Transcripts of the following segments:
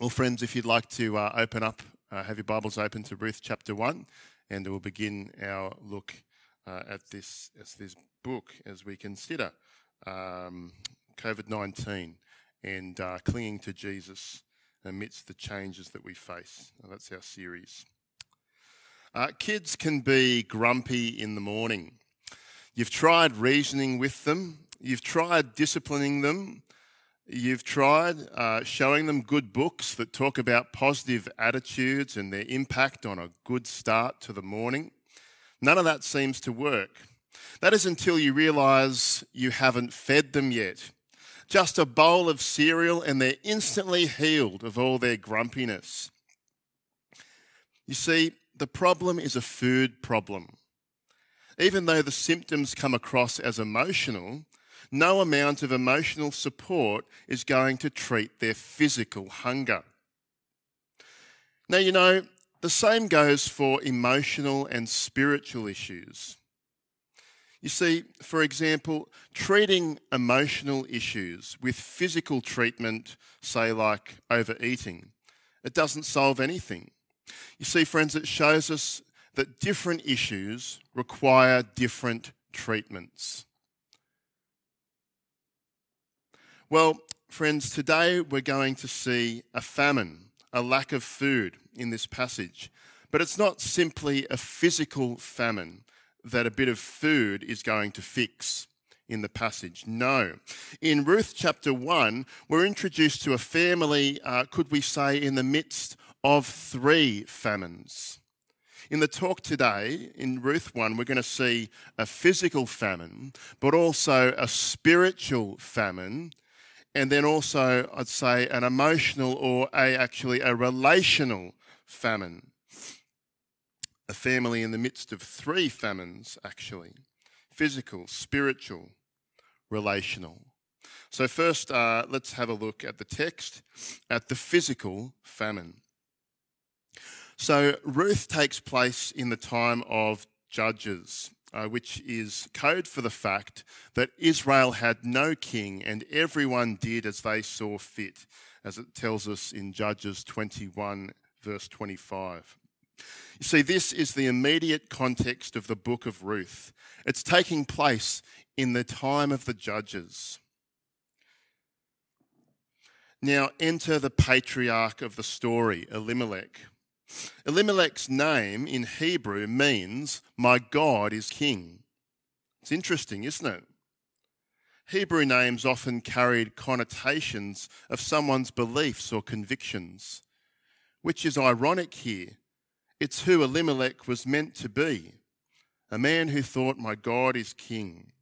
Well, friends, if you'd like to uh, open up, uh, have your Bibles open to Ruth chapter 1, and we'll begin our look uh, at this, this book as we consider um, COVID 19 and uh, clinging to Jesus amidst the changes that we face. that's our series. Uh, kids can be grumpy in the morning. You've tried reasoning with them, you've tried disciplining them, you've tried uh, showing them good books that talk about positive attitudes and their impact on a good start to the morning. None of that seems to work. That is until you realize you haven't fed them yet. Just a bowl of cereal, and they're instantly healed of all their grumpiness. You see, the problem is a food problem. Even though the symptoms come across as emotional, no amount of emotional support is going to treat their physical hunger. Now, you know, the same goes for emotional and spiritual issues. You see, for example, treating emotional issues with physical treatment, say like overeating, it doesn't solve anything. You see, friends, it shows us that different issues require different treatments. Well, friends, today we're going to see a famine, a lack of food in this passage. But it's not simply a physical famine that a bit of food is going to fix in the passage. No. In Ruth chapter 1, we're introduced to a family, uh, could we say, in the midst of three famines. In the talk today, in Ruth 1, we're going to see a physical famine, but also a spiritual famine, and then also, I'd say, an emotional or a, actually a relational famine a family in the midst of three famines, actually physical, spiritual, relational. So, first, uh, let's have a look at the text, at the physical famine. So, Ruth takes place in the time of Judges, uh, which is code for the fact that Israel had no king and everyone did as they saw fit, as it tells us in Judges 21, verse 25. You see, this is the immediate context of the book of Ruth. It's taking place in the time of the judges. Now, enter the patriarch of the story, Elimelech. Elimelech's name in Hebrew means, My God is king. It's interesting, isn't it? Hebrew names often carried connotations of someone's beliefs or convictions, which is ironic here it's who Elimelech was meant to be a man who thought, My God is king.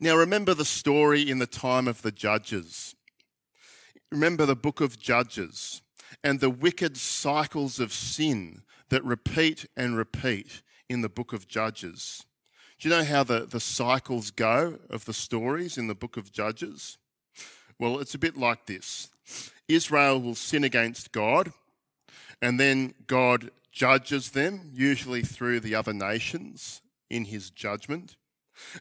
Now, remember the story in the time of the judges. Remember the book of Judges and the wicked cycles of sin that repeat and repeat in the book of Judges. Do you know how the, the cycles go of the stories in the book of Judges? Well, it's a bit like this Israel will sin against God and then God judges them, usually through the other nations in his judgment.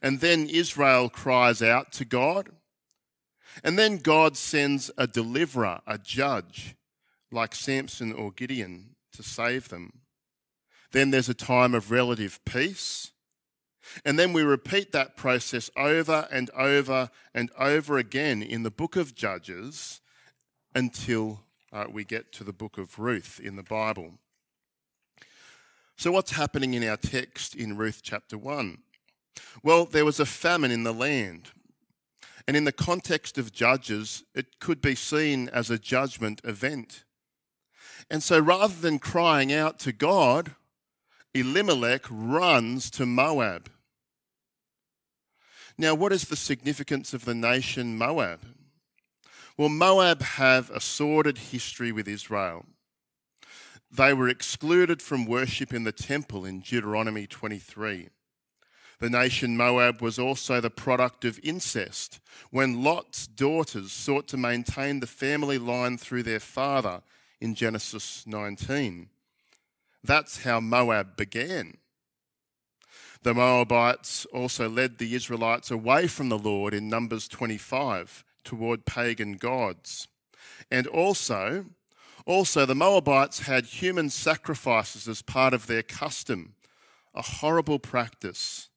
And then Israel cries out to God. And then God sends a deliverer, a judge, like Samson or Gideon, to save them. Then there's a time of relative peace. And then we repeat that process over and over and over again in the book of Judges until uh, we get to the book of Ruth in the Bible. So, what's happening in our text in Ruth chapter 1? Well, there was a famine in the land. And in the context of Judges, it could be seen as a judgment event. And so rather than crying out to God, Elimelech runs to Moab. Now, what is the significance of the nation Moab? Well, Moab have a sordid history with Israel. They were excluded from worship in the temple in Deuteronomy 23. The nation Moab was also the product of incest when Lot's daughters sought to maintain the family line through their father in Genesis 19. That's how Moab began. The Moabites also led the Israelites away from the Lord in Numbers 25 toward pagan gods. And also, also the Moabites had human sacrifices as part of their custom, a horrible practice,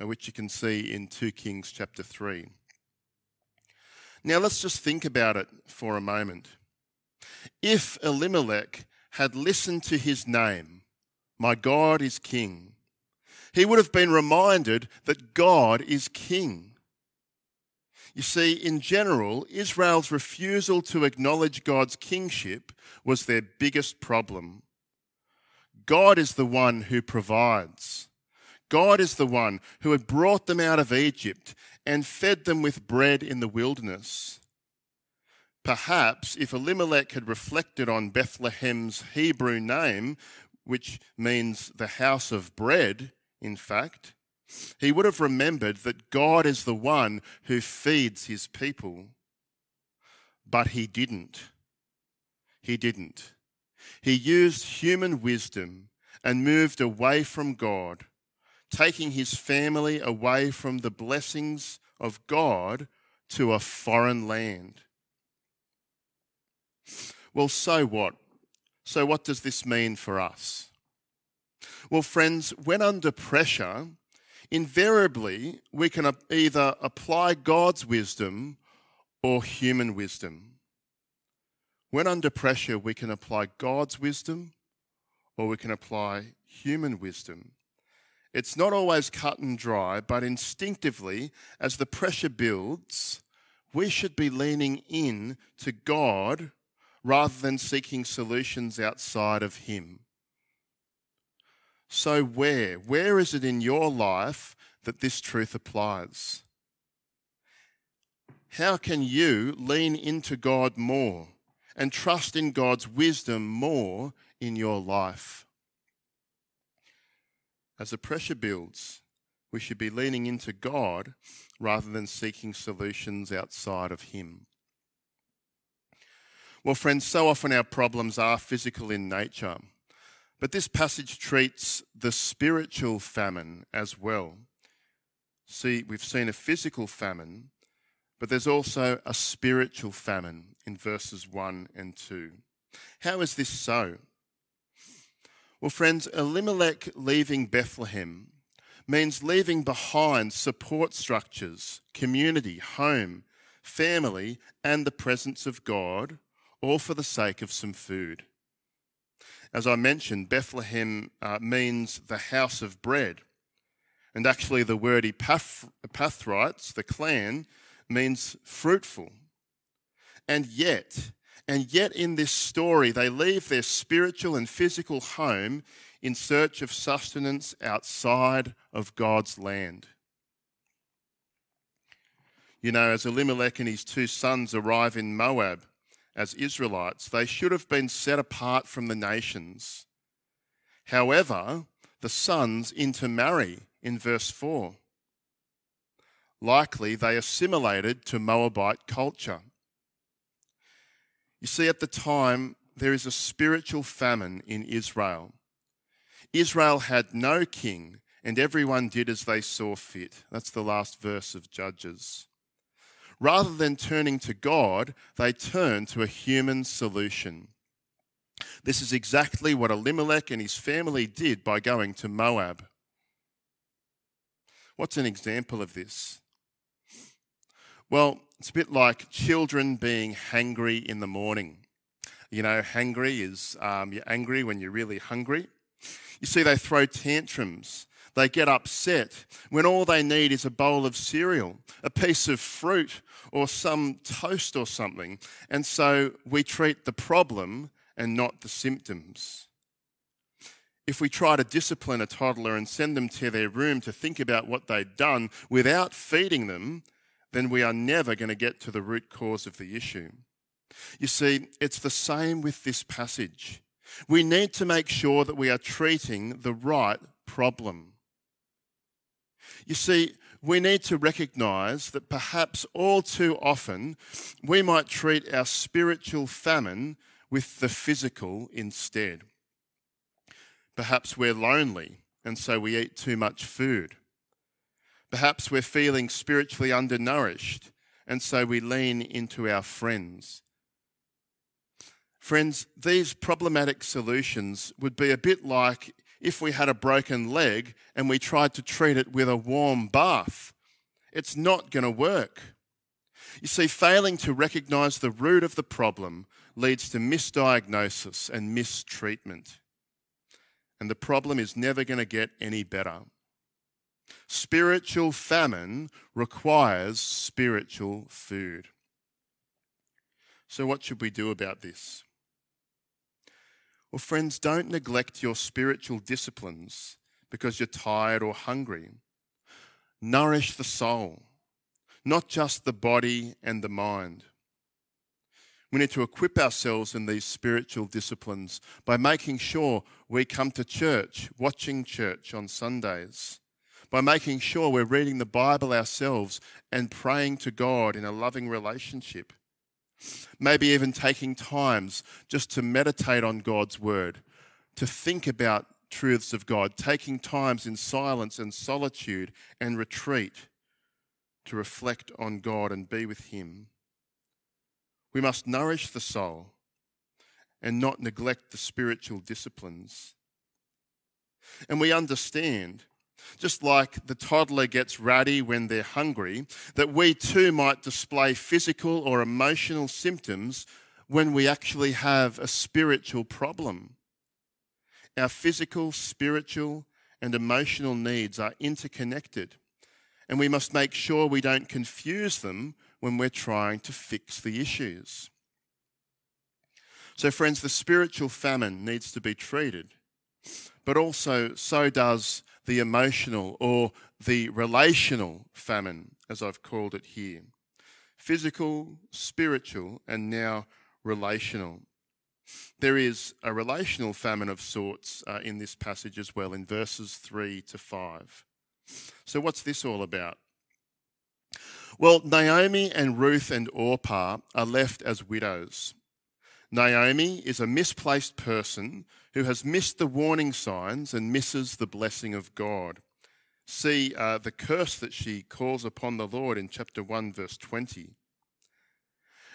uh, which you can see in 2 Kings chapter 3. Now let's just think about it for a moment. If Elimelech had listened to his name, my God is king, he would have been reminded that God is king. You see, in general, Israel's refusal to acknowledge God's kingship was their biggest problem. God is the one who provides. God is the one who had brought them out of Egypt and fed them with bread in the wilderness. Perhaps if Elimelech had reflected on Bethlehem's Hebrew name, which means the house of bread, in fact, he would have remembered that God is the one who feeds his people. But he didn't. He didn't. He used human wisdom and moved away from God, taking his family away from the blessings of God to a foreign land. Well, so what? So, what does this mean for us? Well, friends, when under pressure, invariably we can either apply God's wisdom or human wisdom. When under pressure, we can apply God's wisdom or we can apply human wisdom. It's not always cut and dry, but instinctively, as the pressure builds, we should be leaning in to God rather than seeking solutions outside of Him. So, where? Where is it in your life that this truth applies? How can you lean into God more and trust in God's wisdom more in your life? As the pressure builds, we should be leaning into God rather than seeking solutions outside of Him. Well, friends, so often our problems are physical in nature. But this passage treats the spiritual famine as well. See, we've seen a physical famine, but there's also a spiritual famine in verses 1 and 2. How is this so? Well, friends, Elimelech leaving Bethlehem means leaving behind support structures, community, home, family, and the presence of God, all for the sake of some food. As I mentioned, Bethlehem uh, means the house of bread. And actually, the word Ephrathites, the clan, means fruitful. And yet, and yet in this story, they leave their spiritual and physical home in search of sustenance outside of God's land. You know, as Elimelech and his two sons arrive in Moab, as Israelites, they should have been set apart from the nations. However, the sons intermarry in verse 4. Likely they assimilated to Moabite culture. You see, at the time, there is a spiritual famine in Israel. Israel had no king, and everyone did as they saw fit. That's the last verse of Judges. Rather than turning to God, they turn to a human solution. This is exactly what Elimelech and his family did by going to Moab. What's an example of this? Well, it's a bit like children being hangry in the morning. You know, hangry is um, you're angry when you're really hungry. You see, they throw tantrums. They get upset when all they need is a bowl of cereal, a piece of fruit, or some toast or something. And so we treat the problem and not the symptoms. If we try to discipline a toddler and send them to their room to think about what they've done without feeding them, then we are never going to get to the root cause of the issue. You see, it's the same with this passage. We need to make sure that we are treating the right problem. You see, we need to recognize that perhaps all too often we might treat our spiritual famine with the physical instead. Perhaps we're lonely and so we eat too much food. Perhaps we're feeling spiritually undernourished and so we lean into our friends. Friends, these problematic solutions would be a bit like if we had a broken leg and we tried to treat it with a warm bath. It's not going to work. You see, failing to recognize the root of the problem leads to misdiagnosis and mistreatment. And the problem is never going to get any better. Spiritual famine requires spiritual food. So, what should we do about this? Well, friends, don't neglect your spiritual disciplines because you're tired or hungry. Nourish the soul, not just the body and the mind. We need to equip ourselves in these spiritual disciplines by making sure we come to church, watching church on Sundays, by making sure we're reading the Bible ourselves and praying to God in a loving relationship. Maybe even taking times just to meditate on God's word, to think about truths of God, taking times in silence and solitude and retreat to reflect on God and be with Him. We must nourish the soul and not neglect the spiritual disciplines. And we understand, just like the toddler gets ratty when they're hungry, that we too might display physical or emotional symptoms when we actually have a spiritual problem. Our physical, spiritual, and emotional needs are interconnected, and we must make sure we don't confuse them when we're trying to fix the issues. So, friends, the spiritual famine needs to be treated, but also so does the emotional or the relational famine, as I've called it here. Physical, spiritual, and now relational. There is a relational famine of sorts uh, in this passage as well, in verses 3 to 5. So, what's this all about? Well, Naomi and Ruth and Orpah are left as widows. Naomi is a misplaced person who has missed the warning signs and misses the blessing of God. See uh, the curse that she calls upon the Lord in chapter 1, verse 20.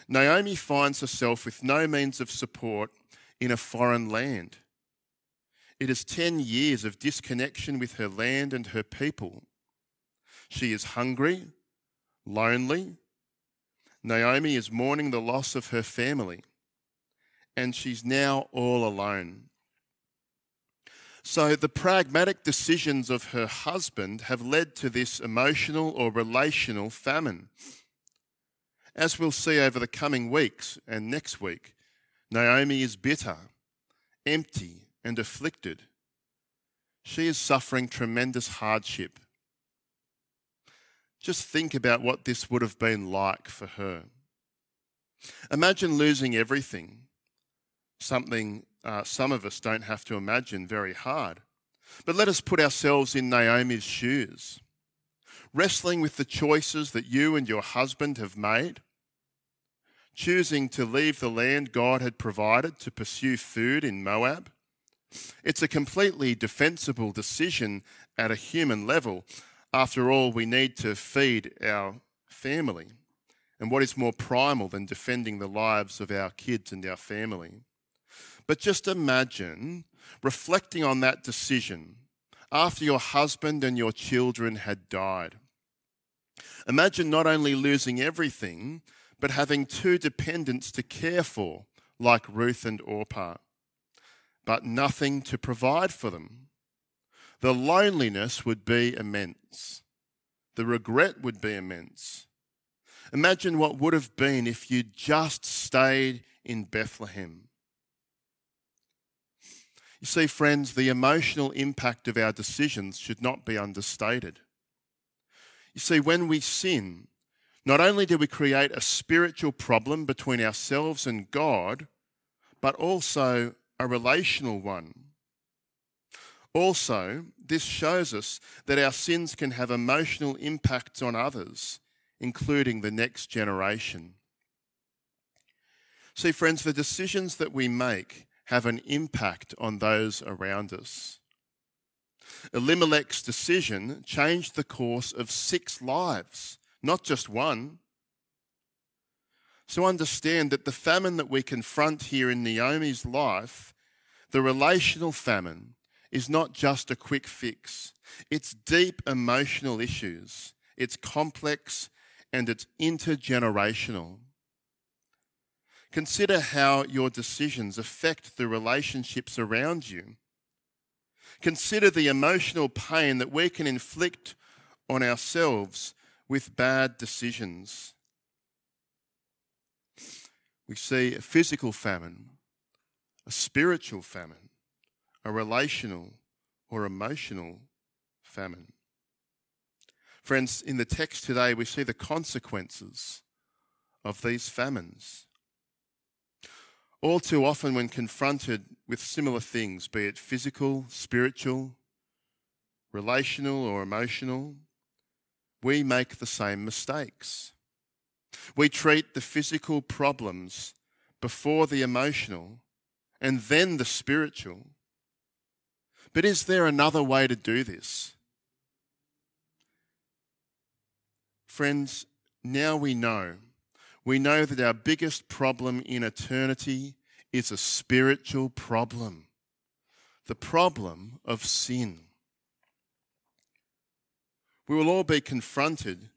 Naomi finds herself with no means of support in a foreign land. It is 10 years of disconnection with her land and her people. She is hungry, lonely. Naomi is mourning the loss of her family, and she's now all alone. So, the pragmatic decisions of her husband have led to this emotional or relational famine. As we'll see over the coming weeks and next week, Naomi is bitter, empty, and afflicted. She is suffering tremendous hardship just think about what this would have been like for her. Imagine losing everything, something uh, some of us don't have to imagine very hard. But let us put ourselves in Naomi's shoes, wrestling with the choices that you and your husband have made, choosing to leave the land God had provided to pursue food in Moab. It's a completely defensible decision at a human level, after all, we need to feed our family. And what is more primal than defending the lives of our kids and our family? But just imagine reflecting on that decision after your husband and your children had died. Imagine not only losing everything, but having two dependents to care for, like Ruth and Orpah, but nothing to provide for them the loneliness would be immense. The regret would be immense. Imagine what would have been if you'd just stayed in Bethlehem. You see, friends, the emotional impact of our decisions should not be understated. You see, when we sin, not only do we create a spiritual problem between ourselves and God, but also a relational one. Also, this shows us that our sins can have emotional impacts on others, including the next generation. See, friends, the decisions that we make have an impact on those around us. Elimelech's decision changed the course of six lives, not just one. So understand that the famine that we confront here in Naomi's life, the relational famine, is not just a quick fix. It's deep emotional issues. It's complex and it's intergenerational. Consider how your decisions affect the relationships around you. Consider the emotional pain that we can inflict on ourselves with bad decisions. We see a physical famine, a spiritual famine, a relational or emotional famine. Friends, in the text today, we see the consequences of these famines. All too often, when confronted with similar things, be it physical, spiritual, relational, or emotional, we make the same mistakes. We treat the physical problems before the emotional and then the spiritual. But is there another way to do this? Friends, now we know. We know that our biggest problem in eternity is a spiritual problem the problem of sin. We will all be confronted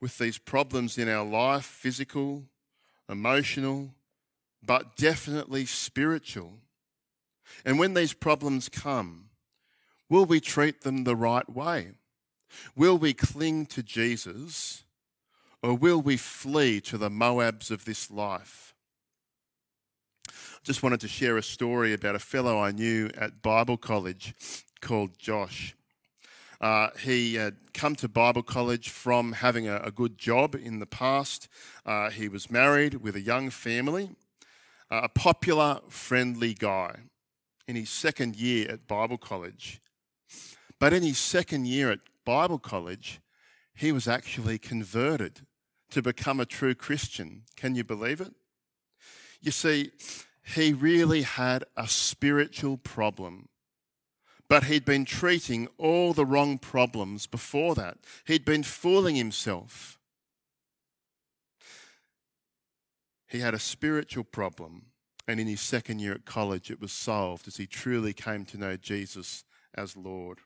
with these problems in our life physical, emotional, but definitely spiritual. And when these problems come, will we treat them the right way? Will we cling to Jesus or will we flee to the Moabs of this life? I just wanted to share a story about a fellow I knew at Bible college called Josh. Uh, he had come to Bible college from having a, a good job in the past. Uh, he was married with a young family, uh, a popular, friendly guy in his second year at Bible college. But in his second year at Bible college, he was actually converted to become a true Christian. Can you believe it? You see, he really had a spiritual problem but he'd been treating all the wrong problems before that. He'd been fooling himself. He had a spiritual problem, and in his second year at college, it was solved as he truly came to know Jesus as Lord.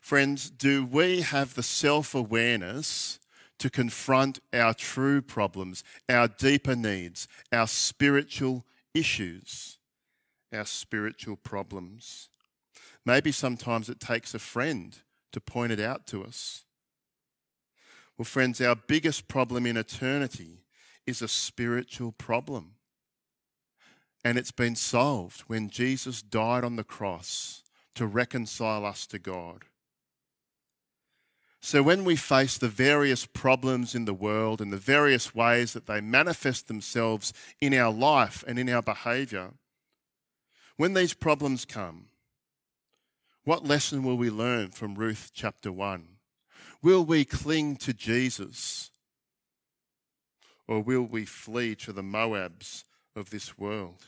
Friends, do we have the self awareness to confront our true problems, our deeper needs, our spiritual issues, our spiritual problems? Maybe sometimes it takes a friend to point it out to us. Well, friends, our biggest problem in eternity is a spiritual problem. And it's been solved when Jesus died on the cross to reconcile us to God. So, when we face the various problems in the world and the various ways that they manifest themselves in our life and in our behavior, when these problems come, what lesson will we learn from Ruth chapter 1? Will we cling to Jesus or will we flee to the Moabs of this world?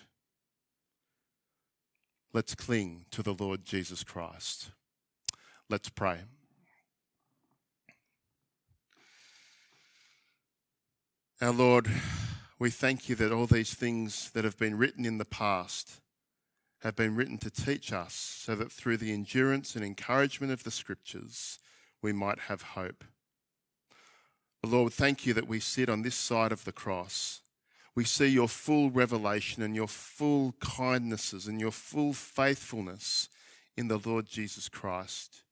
Let's cling to the Lord Jesus Christ. Let's pray. Our Lord, we thank you that all these things that have been written in the past have been written to teach us so that through the endurance and encouragement of the scriptures we might have hope. Lord, thank you that we sit on this side of the cross. We see your full revelation and your full kindnesses and your full faithfulness in the Lord Jesus Christ.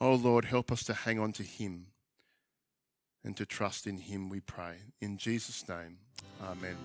Oh Lord, help us to hang on to him and to trust in him, we pray. In Jesus' name, amen.